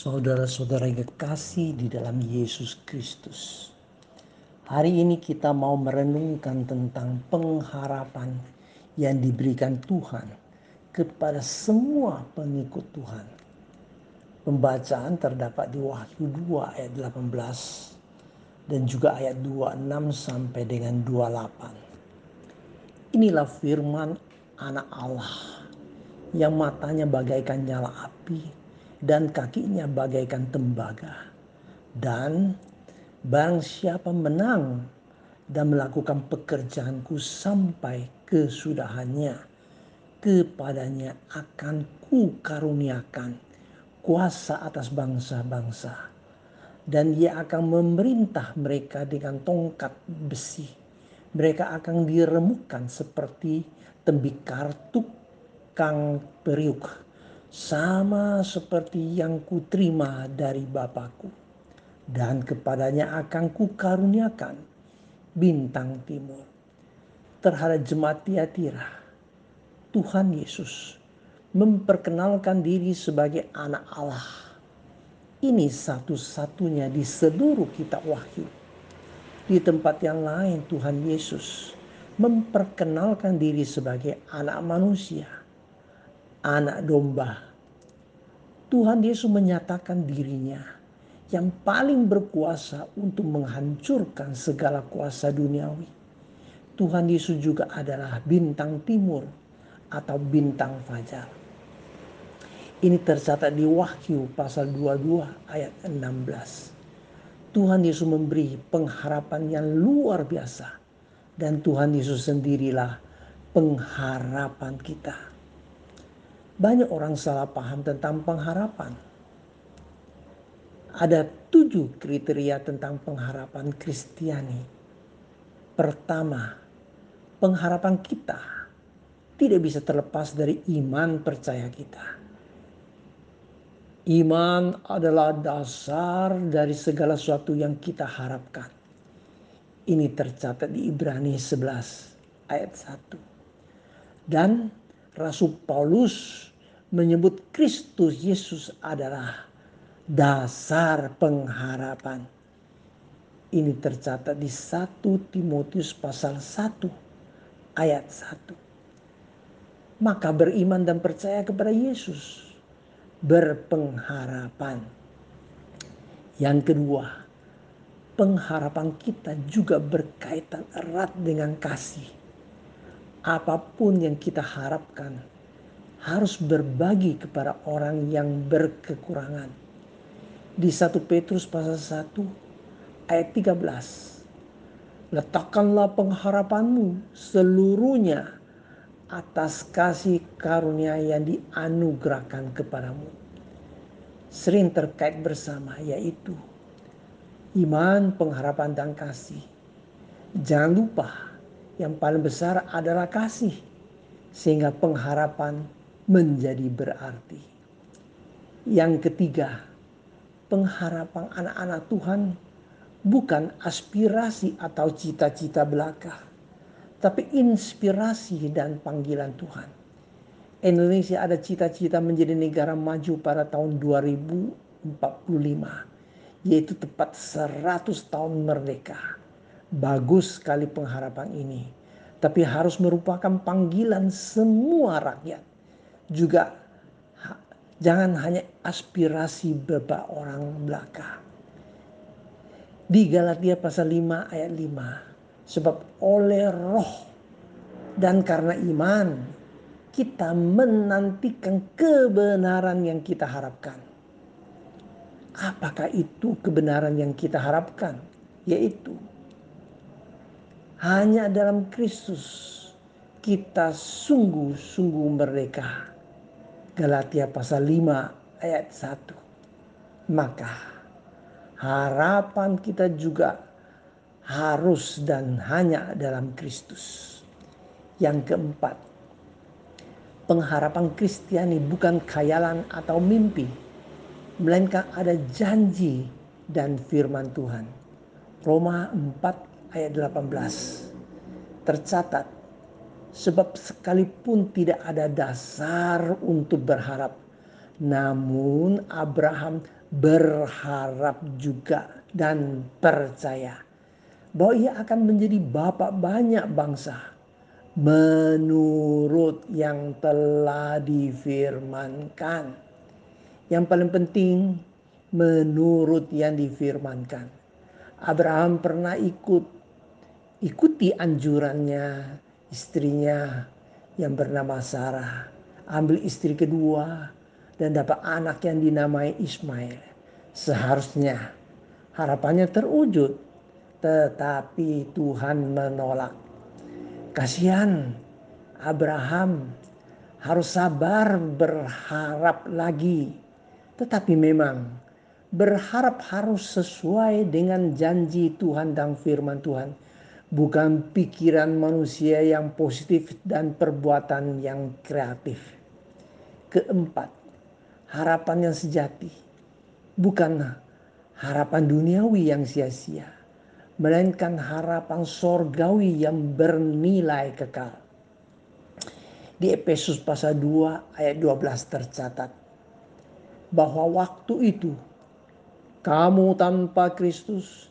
Saudara-saudara yang kekasih di dalam Yesus Kristus. Hari ini kita mau merenungkan tentang pengharapan yang diberikan Tuhan kepada semua pengikut Tuhan. Pembacaan terdapat di Wahyu 2 ayat 18 dan juga ayat 26 sampai dengan 28. Inilah firman anak Allah yang matanya bagaikan nyala api dan kakinya bagaikan tembaga. Dan barang siapa menang dan melakukan pekerjaanku sampai kesudahannya, kepadanya akan ku karuniakan kuasa atas bangsa-bangsa. Dan ia akan memerintah mereka dengan tongkat besi. Mereka akan diremukkan seperti tembikar tukang periuk sama seperti yang kuterima dari Bapakku. Dan kepadanya akan kukaruniakan bintang timur. Terhadap jemaat Tiatira, Tuhan Yesus memperkenalkan diri sebagai anak Allah. Ini satu-satunya di seluruh kitab Wahyu. Di tempat yang lain Tuhan Yesus memperkenalkan diri sebagai anak manusia anak domba. Tuhan Yesus menyatakan dirinya yang paling berkuasa untuk menghancurkan segala kuasa duniawi. Tuhan Yesus juga adalah bintang timur atau bintang fajar. Ini tercatat di Wahyu pasal 22 ayat 16. Tuhan Yesus memberi pengharapan yang luar biasa dan Tuhan Yesus sendirilah pengharapan kita. Banyak orang salah paham tentang pengharapan. Ada tujuh kriteria tentang pengharapan Kristiani. Pertama, pengharapan kita tidak bisa terlepas dari iman percaya kita. Iman adalah dasar dari segala sesuatu yang kita harapkan. Ini tercatat di Ibrani 11 ayat 1. Dan Rasul Paulus menyebut Kristus Yesus adalah dasar pengharapan. Ini tercatat di 1 Timotius pasal 1 ayat 1. Maka beriman dan percaya kepada Yesus berpengharapan. Yang kedua, pengharapan kita juga berkaitan erat dengan kasih. Apa pun yang kita harapkan, harus berbagi kepada orang yang berkekurangan. Di 1 Petrus pasal 1 ayat 13. Letakkanlah pengharapanmu seluruhnya atas kasih karunia yang dianugerahkan kepadamu. Sering terkait bersama yaitu iman, pengharapan dan kasih. Jangan lupa yang paling besar adalah kasih. Sehingga pengharapan menjadi berarti. Yang ketiga, pengharapan anak-anak Tuhan bukan aspirasi atau cita-cita belaka, tapi inspirasi dan panggilan Tuhan. Indonesia ada cita-cita menjadi negara maju pada tahun 2045, yaitu tepat 100 tahun merdeka. Bagus sekali pengharapan ini, tapi harus merupakan panggilan semua rakyat juga jangan hanya aspirasi beberapa orang belaka. Di Galatia pasal 5 ayat 5. Sebab oleh roh dan karena iman kita menantikan kebenaran yang kita harapkan. Apakah itu kebenaran yang kita harapkan? Yaitu hanya dalam Kristus kita sungguh-sungguh merdeka Galatia pasal 5 ayat 1. Maka harapan kita juga harus dan hanya dalam Kristus. Yang keempat, pengharapan Kristiani bukan khayalan atau mimpi, melainkan ada janji dan firman Tuhan. Roma 4 ayat 18 tercatat Sebab sekalipun tidak ada dasar untuk berharap, namun Abraham berharap juga dan percaya bahwa ia akan menjadi bapak banyak bangsa menurut yang telah difirmankan. Yang paling penting menurut yang difirmankan. Abraham pernah ikut ikuti anjurannya istrinya yang bernama Sarah. Ambil istri kedua dan dapat anak yang dinamai Ismail. Seharusnya harapannya terwujud tetapi Tuhan menolak. Kasihan Abraham harus sabar berharap lagi. Tetapi memang berharap harus sesuai dengan janji Tuhan dan firman Tuhan. Bukan pikiran manusia yang positif dan perbuatan yang kreatif. Keempat, harapan yang sejati. Bukan harapan duniawi yang sia-sia melainkan harapan sorgawi yang bernilai kekal. Di Efesus pasal 2 ayat 12 tercatat bahwa waktu itu kamu tanpa Kristus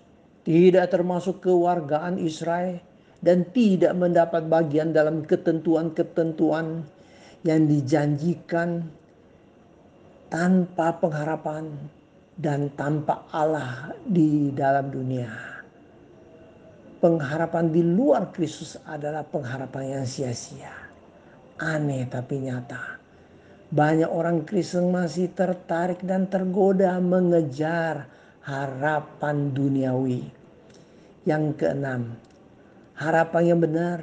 tidak termasuk kewargaan Israel dan tidak mendapat bagian dalam ketentuan-ketentuan yang dijanjikan tanpa pengharapan dan tanpa Allah di dalam dunia pengharapan di luar Kristus adalah pengharapan yang sia-sia. Aneh tapi nyata. Banyak orang Kristen masih tertarik dan tergoda mengejar harapan duniawi. Yang keenam, harapan yang benar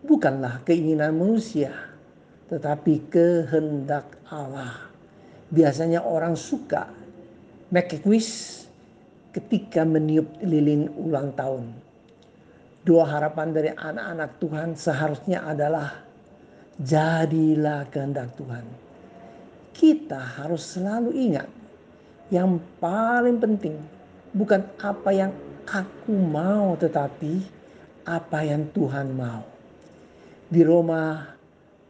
bukanlah keinginan manusia, tetapi kehendak Allah. Biasanya orang suka make quiz ketika meniup lilin ulang tahun Dua harapan dari anak-anak Tuhan seharusnya adalah jadilah kehendak Tuhan. Kita harus selalu ingat yang paling penting bukan apa yang aku mau tetapi apa yang Tuhan mau. Di Roma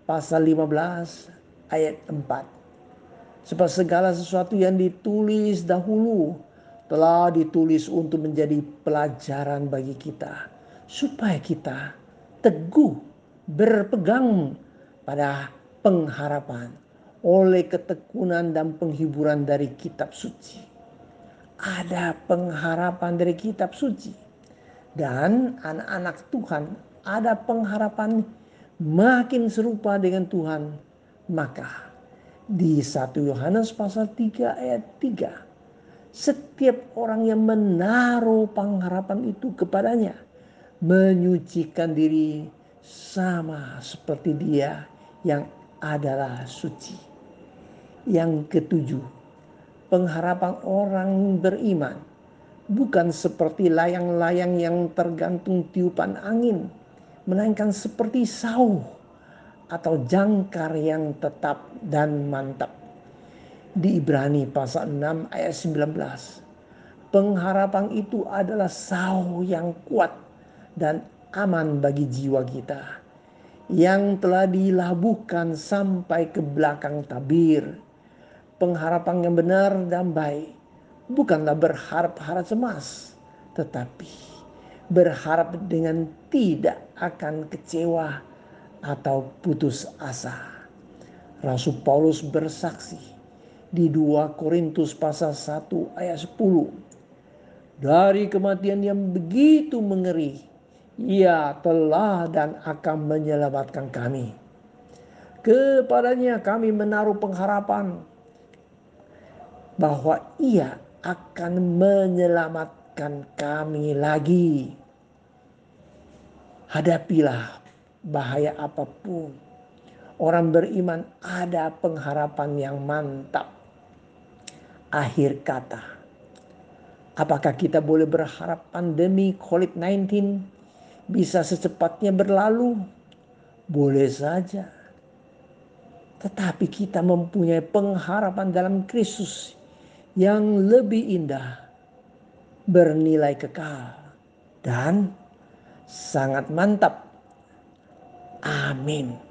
pasal 15 ayat 4. Sebab segala sesuatu yang ditulis dahulu telah ditulis untuk menjadi pelajaran bagi kita supaya kita teguh berpegang pada pengharapan oleh ketekunan dan penghiburan dari kitab suci. Ada pengharapan dari kitab suci. Dan anak-anak Tuhan ada pengharapan makin serupa dengan Tuhan. Maka di 1 Yohanes pasal 3 ayat 3. Setiap orang yang menaruh pengharapan itu kepadanya menyucikan diri sama seperti dia yang adalah suci. Yang ketujuh, pengharapan orang beriman bukan seperti layang-layang yang tergantung tiupan angin, melainkan seperti sauh atau jangkar yang tetap dan mantap. Di Ibrani pasal 6 ayat 19. Pengharapan itu adalah sauh yang kuat dan aman bagi jiwa kita yang telah dilabuhkan sampai ke belakang tabir. Pengharapan yang benar dan baik bukanlah berharap-harap cemas, tetapi berharap dengan tidak akan kecewa atau putus asa. Rasul Paulus bersaksi di 2 Korintus pasal 1 ayat 10. Dari kematian yang begitu mengeri, ia telah dan akan menyelamatkan kami. Kepadanya kami menaruh pengharapan bahwa ia akan menyelamatkan kami lagi. Hadapilah bahaya apa pun. Orang beriman ada pengharapan yang mantap. Akhir kata. Apakah kita boleh berharap pandemi COVID-19 bisa secepatnya berlalu? Boleh saja. Tetapi kita mempunyai pengharapan dalam Kristus yang lebih indah, bernilai kekal, dan sangat mantap. Amin.